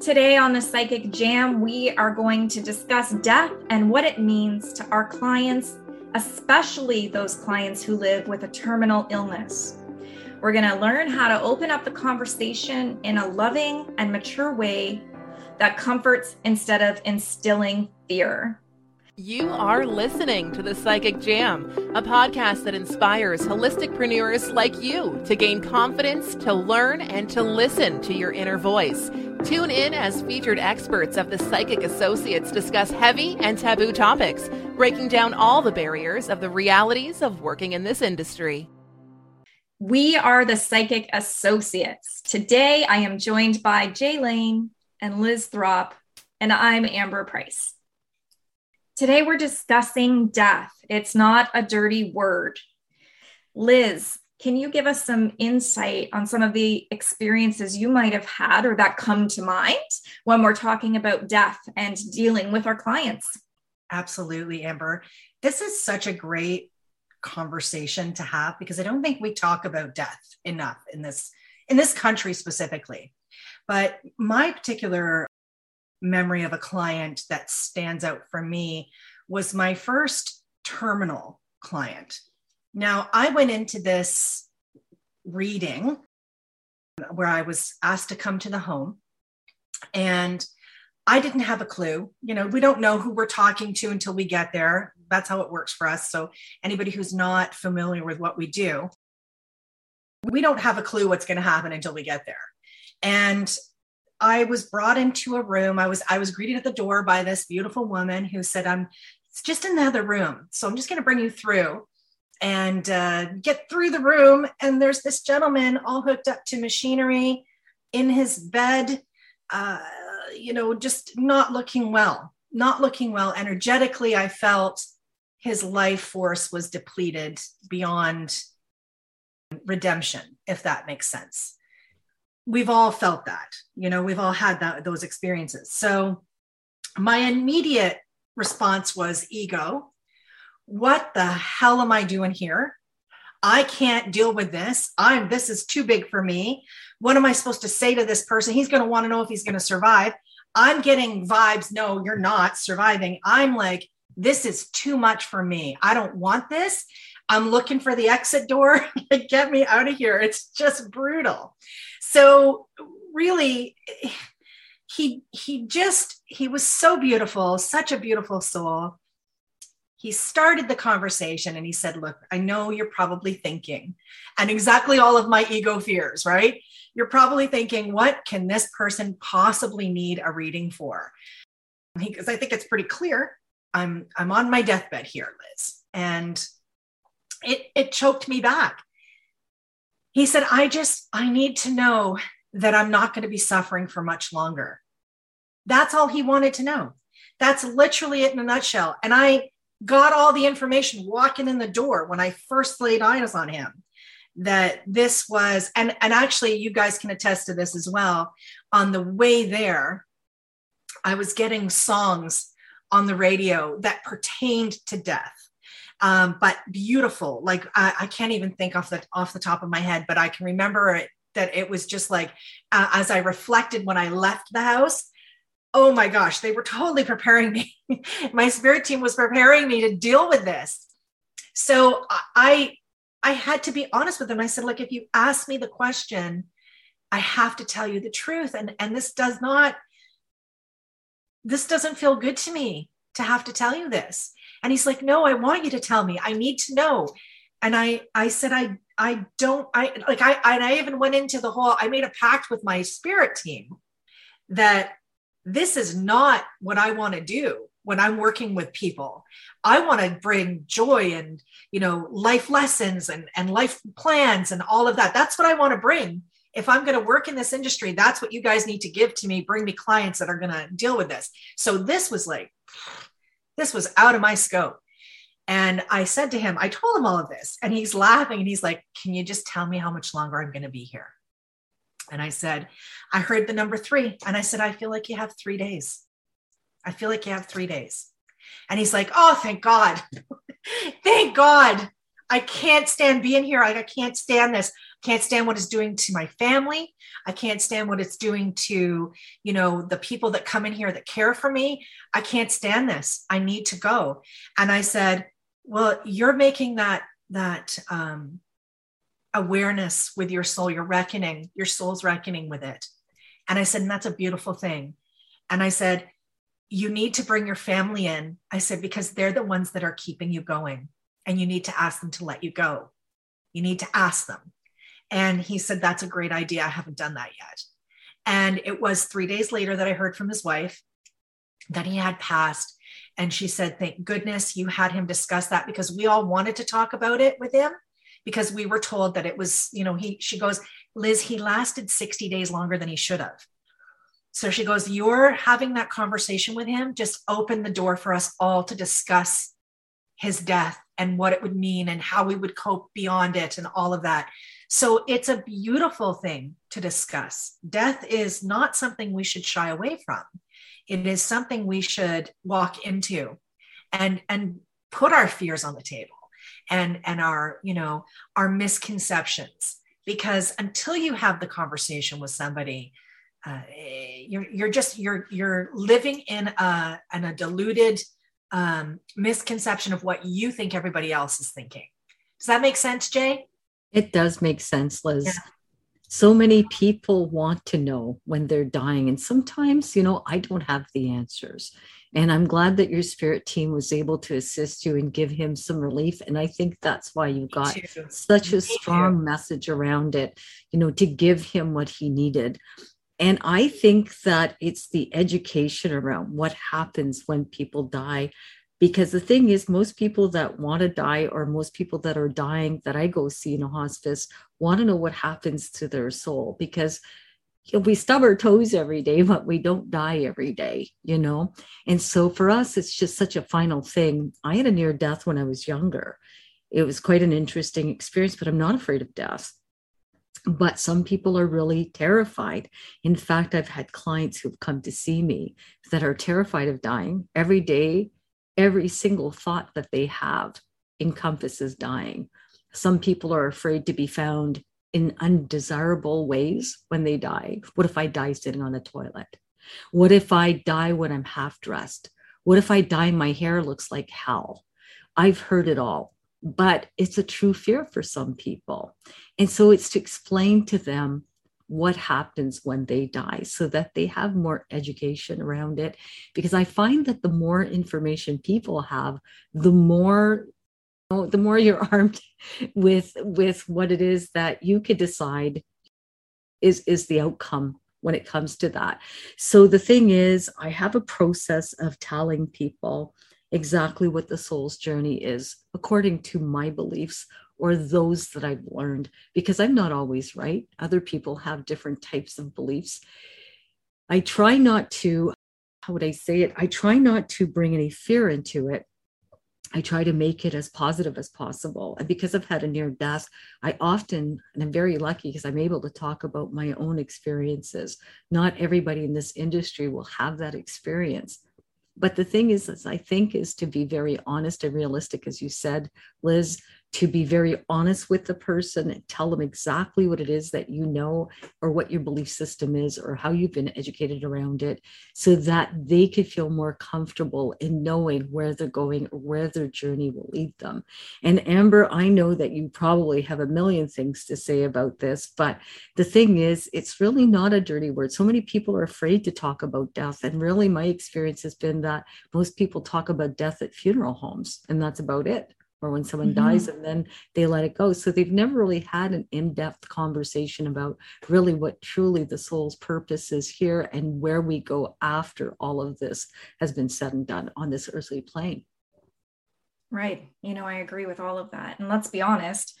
Today on the Psychic Jam, we are going to discuss death and what it means to our clients, especially those clients who live with a terminal illness. We're going to learn how to open up the conversation in a loving and mature way that comforts instead of instilling fear. You are listening to The Psychic Jam, a podcast that inspires holisticpreneurs like you to gain confidence, to learn, and to listen to your inner voice. Tune in as featured experts of the Psychic Associates discuss heavy and taboo topics, breaking down all the barriers of the realities of working in this industry. We are the Psychic Associates. Today I am joined by Jay Lane and Liz Throp, and I'm Amber Price. Today we're discussing death. It's not a dirty word. Liz, can you give us some insight on some of the experiences you might have had or that come to mind when we're talking about death and dealing with our clients? Absolutely, Amber. This is such a great conversation to have because I don't think we talk about death enough in this in this country specifically. But my particular memory of a client that stands out for me was my first terminal client. Now, I went into this reading where I was asked to come to the home, and I didn't have a clue. You know, we don't know who we're talking to until we get there. That's how it works for us. So, anybody who's not familiar with what we do, we don't have a clue what's going to happen until we get there. And I was brought into a room. I was I was greeted at the door by this beautiful woman who said, "I'm it's just in the other room, so I'm just going to bring you through." And uh, get through the room, and there's this gentleman all hooked up to machinery in his bed, uh, you know, just not looking well, not looking well. Energetically, I felt his life force was depleted beyond redemption, if that makes sense. We've all felt that you know we've all had that those experiences. So my immediate response was ego what the hell am i doing here? I can't deal with this. I'm this is too big for me. What am i supposed to say to this person? He's going to want to know if he's going to survive. I'm getting vibes no you're not surviving. I'm like this is too much for me. I don't want this. I'm looking for the exit door. Get me out of here. It's just brutal. So really he he just he was so beautiful such a beautiful soul he started the conversation and he said look i know you're probably thinking and exactly all of my ego fears right you're probably thinking what can this person possibly need a reading for because i think it's pretty clear i'm i'm on my deathbed here liz and it it choked me back he said, I just, I need to know that I'm not going to be suffering for much longer. That's all he wanted to know. That's literally it in a nutshell. And I got all the information walking in the door when I first laid eyes on him that this was, and, and actually, you guys can attest to this as well. On the way there, I was getting songs on the radio that pertained to death um, but beautiful. Like I, I, can't even think off the off the top of my head, but I can remember it that it was just like uh, as I reflected when I left the house. Oh my gosh, they were totally preparing me. my spirit team was preparing me to deal with this. So I I had to be honest with them. I said, look, if you ask me the question, I have to tell you the truth. And, and this does not, this doesn't feel good to me to have to tell you this. And he's like, no, I want you to tell me. I need to know. And I, I said, I, I don't, I like, I, and I even went into the whole, I made a pact with my spirit team that this is not what I want to do when I'm working with people. I want to bring joy and, you know, life lessons and, and life plans and all of that. That's what I want to bring. If I'm going to work in this industry, that's what you guys need to give to me. Bring me clients that are going to deal with this. So this was like, this was out of my scope. And I said to him, I told him all of this. And he's laughing and he's like, Can you just tell me how much longer I'm going to be here? And I said, I heard the number three. And I said, I feel like you have three days. I feel like you have three days. And he's like, Oh, thank God. thank God. I can't stand being here. I can't stand this. can't stand what it's doing to my family. I can't stand what it's doing to, you know, the people that come in here that care for me. I can't stand this. I need to go. And I said, well, you're making that, that, um, awareness with your soul. You're reckoning, your soul's reckoning with it. And I said, and that's a beautiful thing. And I said, you need to bring your family in. I said, because they're the ones that are keeping you going and you need to ask them to let you go. You need to ask them. And he said, That's a great idea. I haven't done that yet. And it was three days later that I heard from his wife that he had passed. And she said, Thank goodness you had him discuss that because we all wanted to talk about it with him because we were told that it was, you know, he, she goes, Liz, he lasted 60 days longer than he should have. So she goes, You're having that conversation with him, just open the door for us all to discuss his death and what it would mean and how we would cope beyond it and all of that. So it's a beautiful thing to discuss. Death is not something we should shy away from. It is something we should walk into and and put our fears on the table and and our, you know, our misconceptions because until you have the conversation with somebody uh, you're you're just you're you're living in a in a diluted um, misconception of what you think everybody else is thinking. Does that make sense, Jay? It does make sense, Liz. Yeah. So many people want to know when they're dying. And sometimes, you know, I don't have the answers. And I'm glad that your spirit team was able to assist you and give him some relief. And I think that's why you got such a strong message around it, you know, to give him what he needed. And I think that it's the education around what happens when people die. Because the thing is, most people that want to die, or most people that are dying that I go see in a hospice, want to know what happens to their soul because you know, we stub our toes every day, but we don't die every day, you know? And so for us, it's just such a final thing. I had a near death when I was younger. It was quite an interesting experience, but I'm not afraid of death but some people are really terrified. In fact, I've had clients who've come to see me that are terrified of dying. Every day, every single thought that they have encompasses dying. Some people are afraid to be found in undesirable ways when they die. What if I die sitting on the toilet? What if I die when I'm half dressed? What if I die my hair looks like hell? I've heard it all but it's a true fear for some people. And so it's to explain to them what happens when they die so that they have more education around it. Because I find that the more information people have, the more the more you're armed with with what it is that you could decide is is the outcome when it comes to that. So the thing is, I have a process of telling people exactly what the soul's journey is according to my beliefs or those that I've learned, because I'm not always right. Other people have different types of beliefs. I try not to, how would I say it? I try not to bring any fear into it. I try to make it as positive as possible. And because I've had a near death, I often, and I'm very lucky because I'm able to talk about my own experiences. Not everybody in this industry will have that experience but the thing is, is i think is to be very honest and realistic as you said liz to be very honest with the person and tell them exactly what it is that you know or what your belief system is or how you've been educated around it so that they could feel more comfortable in knowing where they're going or where their journey will lead them. And amber i know that you probably have a million things to say about this but the thing is it's really not a dirty word. So many people are afraid to talk about death. And really my experience has been that most people talk about death at funeral homes and that's about it or when someone mm-hmm. dies and then they let it go. So they've never really had an in depth conversation about really what truly the soul's purpose is here and where we go after all of this has been said and done on this earthly plane. Right. You know, I agree with all of that. And let's be honest,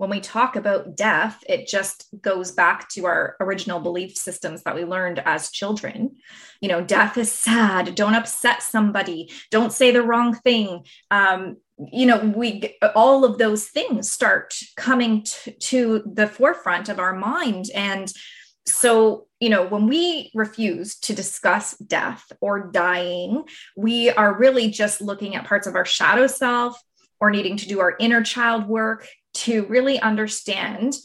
when we talk about death, it just goes back to our original belief systems that we learned as children. You know, death is sad. Don't upset somebody. Don't say the wrong thing. Um, you know, we all of those things start coming to, to the forefront of our mind. And so, you know, when we refuse to discuss death or dying, we are really just looking at parts of our shadow self or needing to do our inner child work to really understand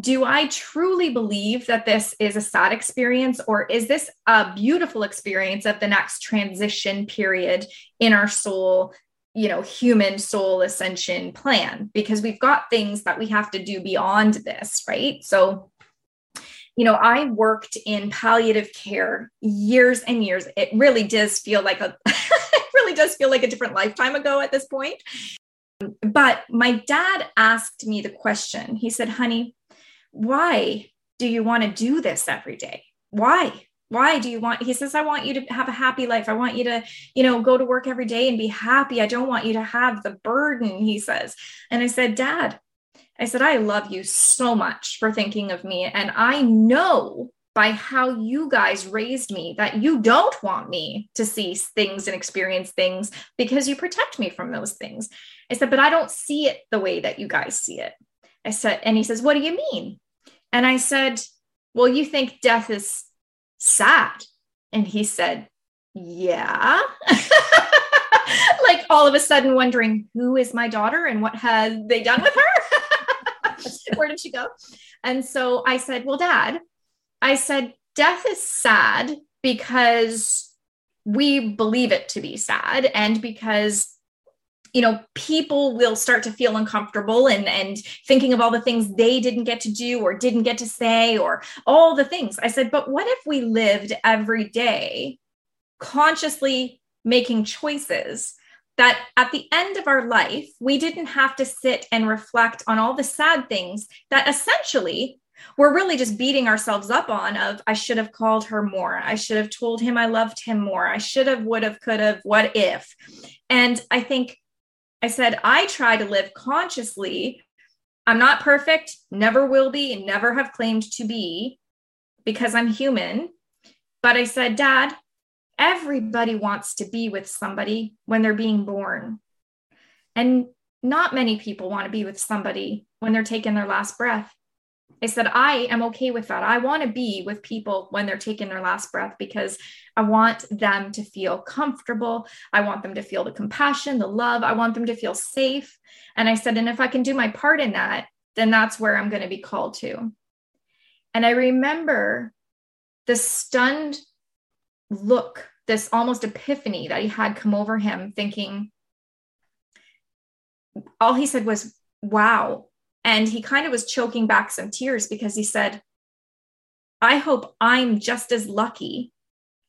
do I truly believe that this is a sad experience, or is this a beautiful experience of the next transition period in our soul, you know, human soul ascension plan? Because we've got things that we have to do beyond this, right? So, you know, I worked in palliative care years and years. It really does feel like a, it really does feel like a different lifetime ago at this point. But my dad asked me the question. He said, honey, why do you want to do this every day? Why? Why do you want? He says, I want you to have a happy life. I want you to, you know, go to work every day and be happy. I don't want you to have the burden, he says. And I said, Dad, I said, I love you so much for thinking of me. And I know by how you guys raised me that you don't want me to see things and experience things because you protect me from those things. I said, but I don't see it the way that you guys see it. I said, and he says, What do you mean? And I said, Well, you think death is sad. And he said, Yeah. like all of a sudden wondering, Who is my daughter and what have they done with her? Where did she go? And so I said, Well, dad, I said, Death is sad because we believe it to be sad and because you know people will start to feel uncomfortable and and thinking of all the things they didn't get to do or didn't get to say or all the things. I said but what if we lived every day consciously making choices that at the end of our life we didn't have to sit and reflect on all the sad things that essentially we're really just beating ourselves up on of i should have called her more i should have told him i loved him more i should have would have could have what if and i think I said, I try to live consciously. I'm not perfect, never will be, and never have claimed to be because I'm human. But I said, Dad, everybody wants to be with somebody when they're being born. And not many people want to be with somebody when they're taking their last breath. I said, I am okay with that. I want to be with people when they're taking their last breath because I want them to feel comfortable. I want them to feel the compassion, the love. I want them to feel safe. And I said, and if I can do my part in that, then that's where I'm going to be called to. And I remember the stunned look, this almost epiphany that he had come over him, thinking, all he said was, wow, and he kind of was choking back some tears because he said, I hope I'm just as lucky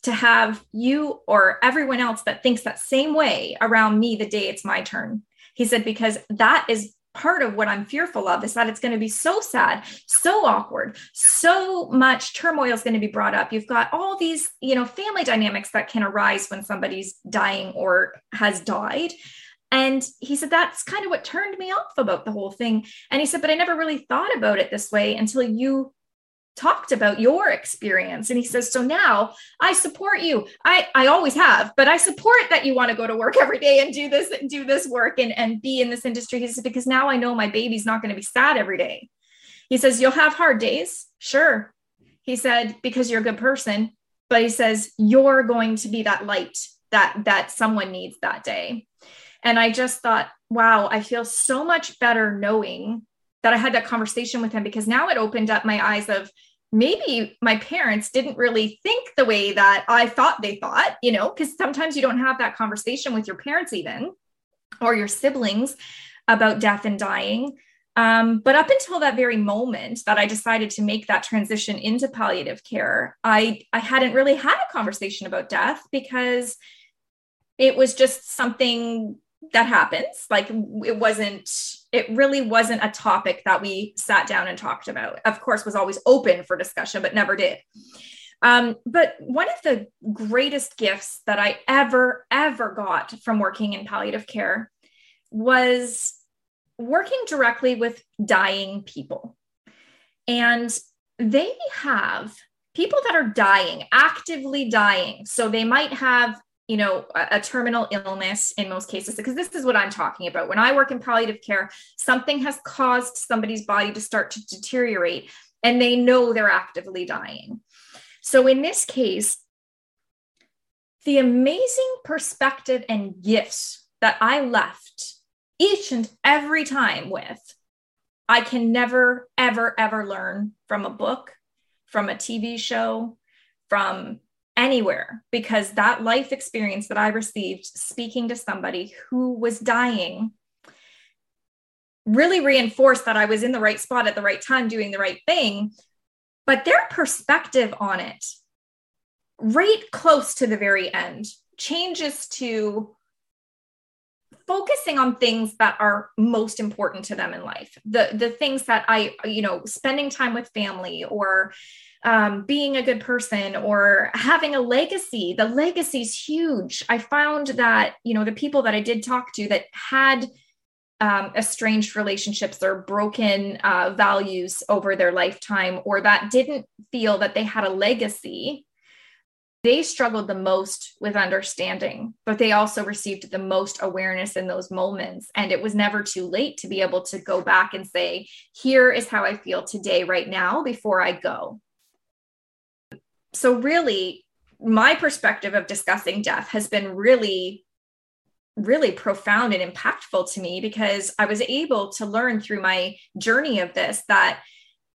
to have you or everyone else that thinks that same way around me the day it's my turn. He said, because that is part of what I'm fearful of is that it's going to be so sad, so awkward, so much turmoil is going to be brought up. You've got all these, you know, family dynamics that can arise when somebody's dying or has died. And he said, that's kind of what turned me off about the whole thing. And he said, but I never really thought about it this way until you talked about your experience. And he says, so now I support you. I, I always have, but I support that you want to go to work every day and do this, and do this work and, and be in this industry. He says, because now I know my baby's not going to be sad every day. He says, you'll have hard days. Sure. He said, because you're a good person, but he says, you're going to be that light that, that someone needs that day. And I just thought, wow, I feel so much better knowing that I had that conversation with him because now it opened up my eyes of maybe my parents didn't really think the way that I thought they thought, you know, because sometimes you don't have that conversation with your parents, even or your siblings about death and dying. Um, but up until that very moment that I decided to make that transition into palliative care, I, I hadn't really had a conversation about death because it was just something that happens. Like it wasn't, it really wasn't a topic that we sat down and talked about. Of course, was always open for discussion, but never did. Um, but one of the greatest gifts that I ever, ever got from working in palliative care was working directly with dying people. And they have people that are dying, actively dying. So they might have you know a, terminal illness in most cases because this is what i'm talking about. When i work in palliative care something has caused somebody's body to start to deteriorate and they know they're actively dying. So in this case the amazing perspective and gifts that i left each and every time with I can never, ever, ever learn from a book, from a TV show, from anywhere, because that life experience that I received speaking to somebody who was dying really reinforced that I was in the right spot at the right time doing the right thing. But their perspective on it, right close to the very end, changes to focusing on things that are most important to them in life the the things that i you know spending time with family or um, being a good person or having a legacy the legacy is huge i found that you know the people that i did talk to that had um, estranged relationships or broken uh, values over their lifetime or that didn't feel that they had a legacy they struggled the most with understanding, but they also received the most awareness in those moments. And it was never too late to be able to go back and say, here is how I feel today, right now, before I go. So, really, my perspective of discussing death has been really, really profound and impactful to me because I was able to learn through my journey of this that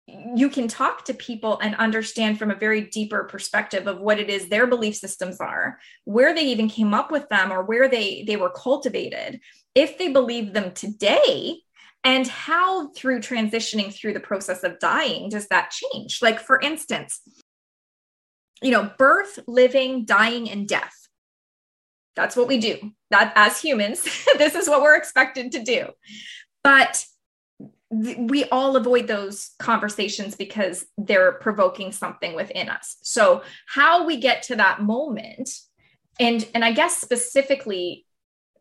you can talk to people and understand from a very deeper perspective of what it is their belief systems are where they even came up with them or where they they were cultivated. If they believe them today and how through transitioning through the process of dying does that change? Like for instance you know birth living dying and death. That's what we do. That as humans this is what we're expected to do. But we all avoid those conversations because they're provoking something within us. So how we get to that moment and and i guess specifically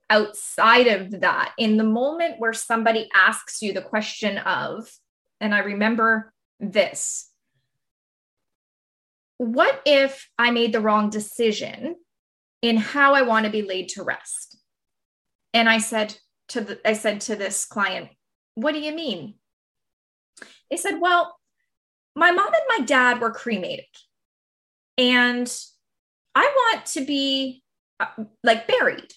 outside of that in the moment where somebody asks you the question of and i remember this what if i made the wrong decision in how i want to be laid to rest and i said to the i said to this client what do you mean? They said, Well, my mom and my dad were cremated, and I want to be uh, like buried.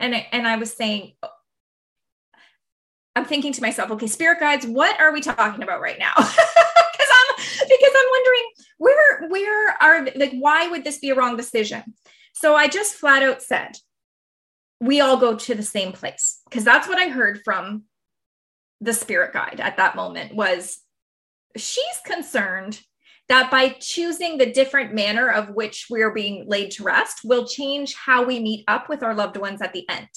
And, and I was saying, I'm thinking to myself, okay, spirit guides, what are we talking about right now? because I'm because I'm wondering where are like why would this be a wrong decision? So I just flat out said, we all go to the same place because that's what I heard from the spirit guide at that moment was she's concerned that by choosing the different manner of which we're being laid to rest will change how we meet up with our loved ones at the end.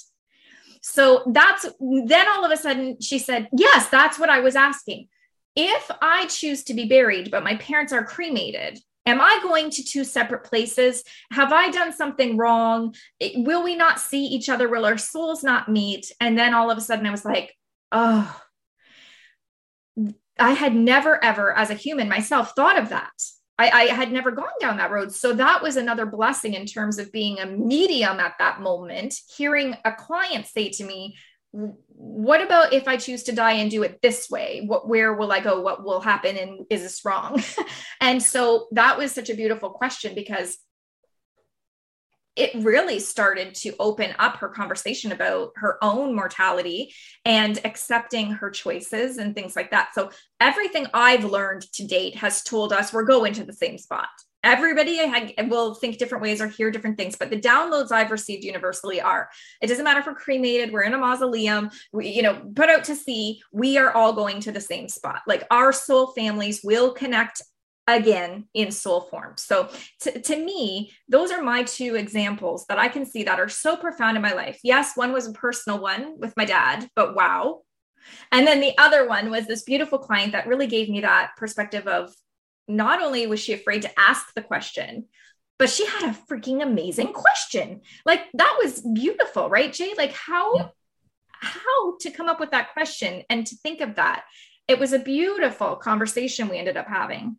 So that's then all of a sudden she said, Yes, that's what I was asking. If I choose to be buried, but my parents are cremated, am I going to two separate places? Have I done something wrong? Will we not see each other? Will our souls not meet? And then all of a sudden I was like, Oh, I had never, ever, as a human myself, thought of that. I, I, had never gone down that road. So that was another blessing in terms of being a medium at that moment, hearing a client say to me, what about if I choose to die and do it this way? What, where will I go? What will happen? And is this wrong? and so that was such a beautiful question because it really started to open up her conversation about her own mortality and accepting her choices and things like that. So everything I've learned to date has told us we're going to the same spot. Everybody will think different ways or hear different things, but the downloads I've received universally are: it doesn't matter if we're cremated, we're in a mausoleum, we, you know, put out to sea. We are all going to the same spot. Like our soul families will connect again in soul form. So to, to me, those are my two examples that I can see that are so profound in my life. Yes, one was a personal one with my dad, but wow. And then the other one was this beautiful client that really gave me that perspective of not only was she afraid to ask the question, but she had a freaking amazing question. Like that was beautiful, right, Jay? Like how how to come up with that question and to think of that. It was a beautiful conversation we ended up having.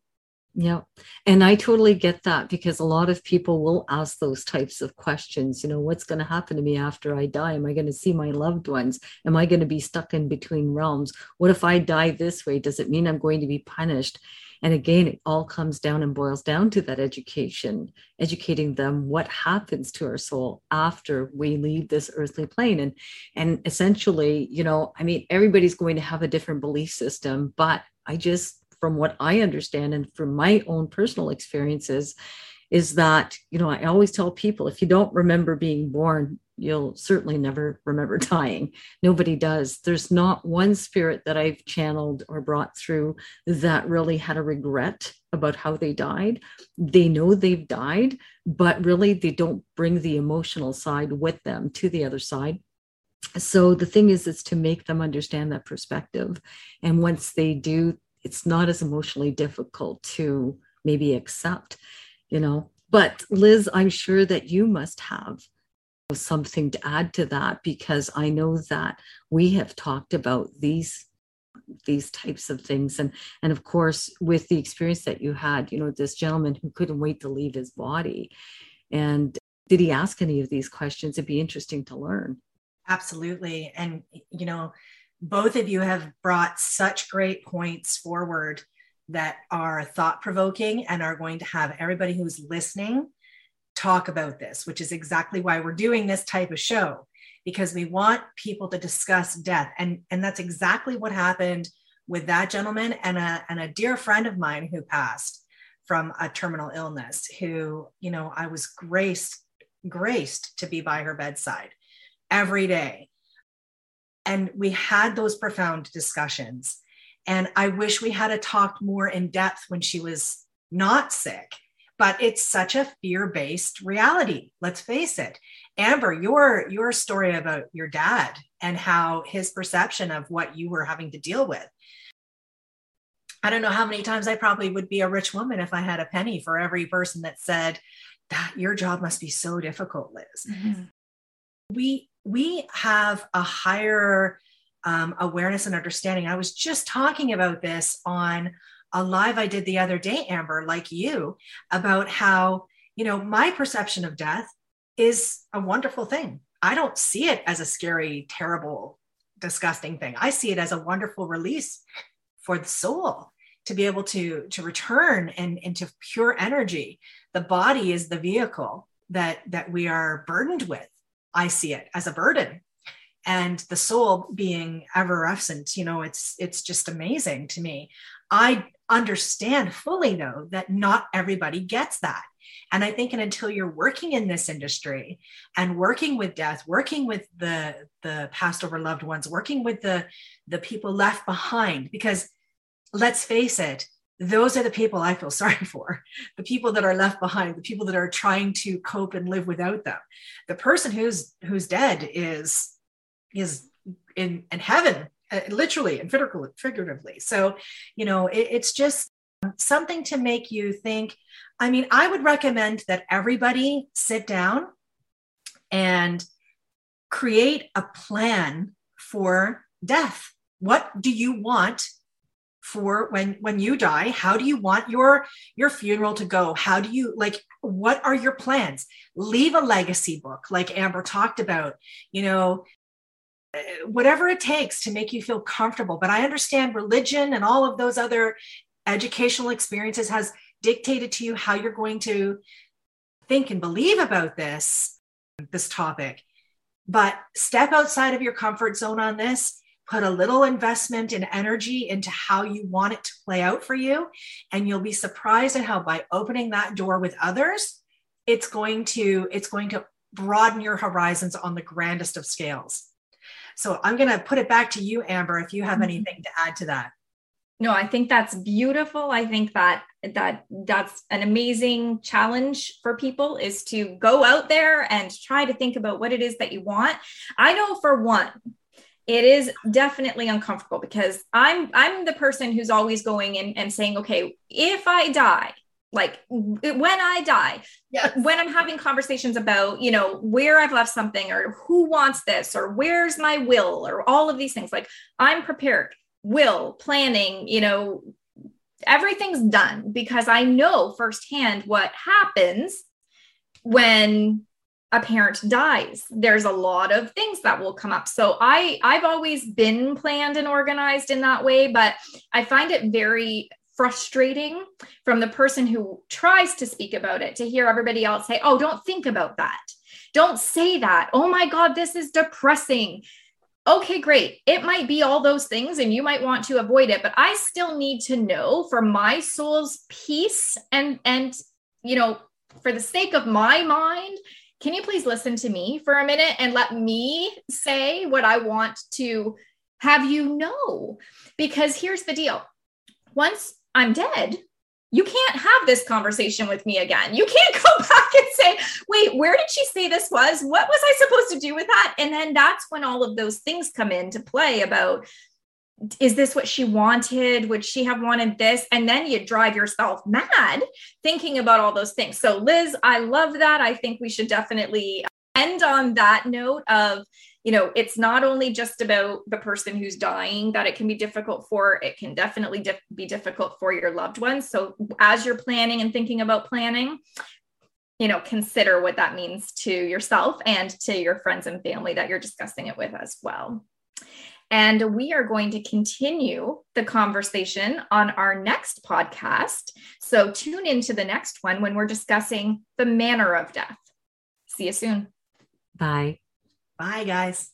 Yeah. And I totally get that because a lot of people will ask those types of questions. You know, what's going to happen to me after I die? Am I going to see my loved ones? Am I going to be stuck in between realms? What if I die this way? Does it mean I'm going to be punished? And again, it all comes down and boils down to that education, educating them what happens to our soul after we leave this earthly plane. And and essentially, you know, I mean, everybody's going to have a different belief system, but I just from what I understand and from my own personal experiences, is that, you know, I always tell people if you don't remember being born, you'll certainly never remember dying. Nobody does. There's not one spirit that I've channeled or brought through that really had a regret about how they died. They know they've died, but really they don't bring the emotional side with them to the other side. So the thing is, is to make them understand that perspective. And once they do, it's not as emotionally difficult to maybe accept, you know. But Liz, I'm sure that you must have something to add to that because I know that we have talked about these these types of things. And and of course with the experience that you had you know this gentleman who couldn't wait to leave his body. And did he ask any of these questions? It'd be interesting to learn. Absolutely. And you know both of you have brought such great points forward that are thought provoking and are going to have everybody who's listening talk about this, which is exactly why we're doing this type of show because we want people to discuss death. And, and that's exactly what happened with that gentleman and a, and a dear friend of mine who passed from a terminal illness who, you know, I was graced, graced to be by her bedside every day and we had those profound discussions. And I wish we had a talk more in depth when she was not sick. But it's such a fear-based reality. Let's face it. Amber, your your story about your dad and how his perception of what you were having to deal with. I don't know how many times I probably would be a rich woman if I had a penny for every person that said that your job must be so difficult, Liz. Mm-hmm. We we have a higher um, awareness and understanding. I was just talking about this on a live I did the other day, Amber, like you, about how, you know, my perception of death is a wonderful thing. I don't see it as a scary, terrible, disgusting thing. I see it as a wonderful release for the soul to be able to to return and into pure energy. The body is the vehicle that that we are burdened with I see it as a burden. And the soul being ever effervescent, you know, it's it's just amazing to me. I understand fully though that not everybody gets that. And I think and until you're working in this industry and working with death, working with the the passed over loved ones, working with the the people left behind, because let's face it, those are the people I feel sorry for the people that are left behind, the people that are trying to cope and live without them. The person who's who's dead is is in, in heaven, uh, literally and figuratively. So, you know, it, it's just something to make you think. I mean, I would recommend that everybody sit down and create a plan for death. What do you want for when when you die how do you want your your funeral to go how do you like what are your plans leave a legacy book like amber talked about you know Uh, whatever it takes to make you feel comfortable but i understand religion and all of those other educational experiences has dictated to you how you're going to think and believe about this this topic but step outside of your comfort zone on this put a little investment and energy into how you want it to play out for you. And you'll be surprised at how by opening that door with others, it's going to, it's going to broaden your horizons on the grandest of scales. So I'm going to put it back to you, Amber, if you have mm-hmm. anything to add to that. No, I think that's beautiful. I think that that that's an amazing challenge for people is to go out there and try to think about what it is that you want. I know for one, it is definitely uncomfortable because i'm i'm the person who's always going in and saying okay if i die like when i die yes. when i'm having conversations about you know where i've left something or who wants this or where's my will or all of these things like i'm prepared will planning you know everything's done because I know firsthand what happens when a parent dies there's a lot of things that will come up so i i've always been planned and organized in that way but i find it very frustrating from the person who tries to speak about it to hear everybody else say oh don't think about that don't say that oh my god this is depressing okay, great. It might be all those things and you might want to avoid it, but I still need to know for my soul's peace and and you know, for the sake of my mind, can you please listen to me for a minute and let me say what I want to have you know? Because here's the deal. Once I'm dead, you can't have this conversation with me again. You can't go back and say, wait, where did she say this was? What was I supposed to do with that? And then that's when all of those things come into play about is this what she wanted? Would she have wanted this? And then you drive yourself mad thinking about all those things. So, Liz, I love that. I think we should definitely end on that note of you know it's not only just about the person who's dying that it can be difficult for it can definitely dif- be difficult for your loved ones so as you're planning and thinking about planning you know consider what that means to yourself and to your friends and family that you're discussing it with as well and we are going to continue the conversation on our next podcast. So tune into the next one when we're discussing the manner of death. See you soon. Bye. Bye, guys.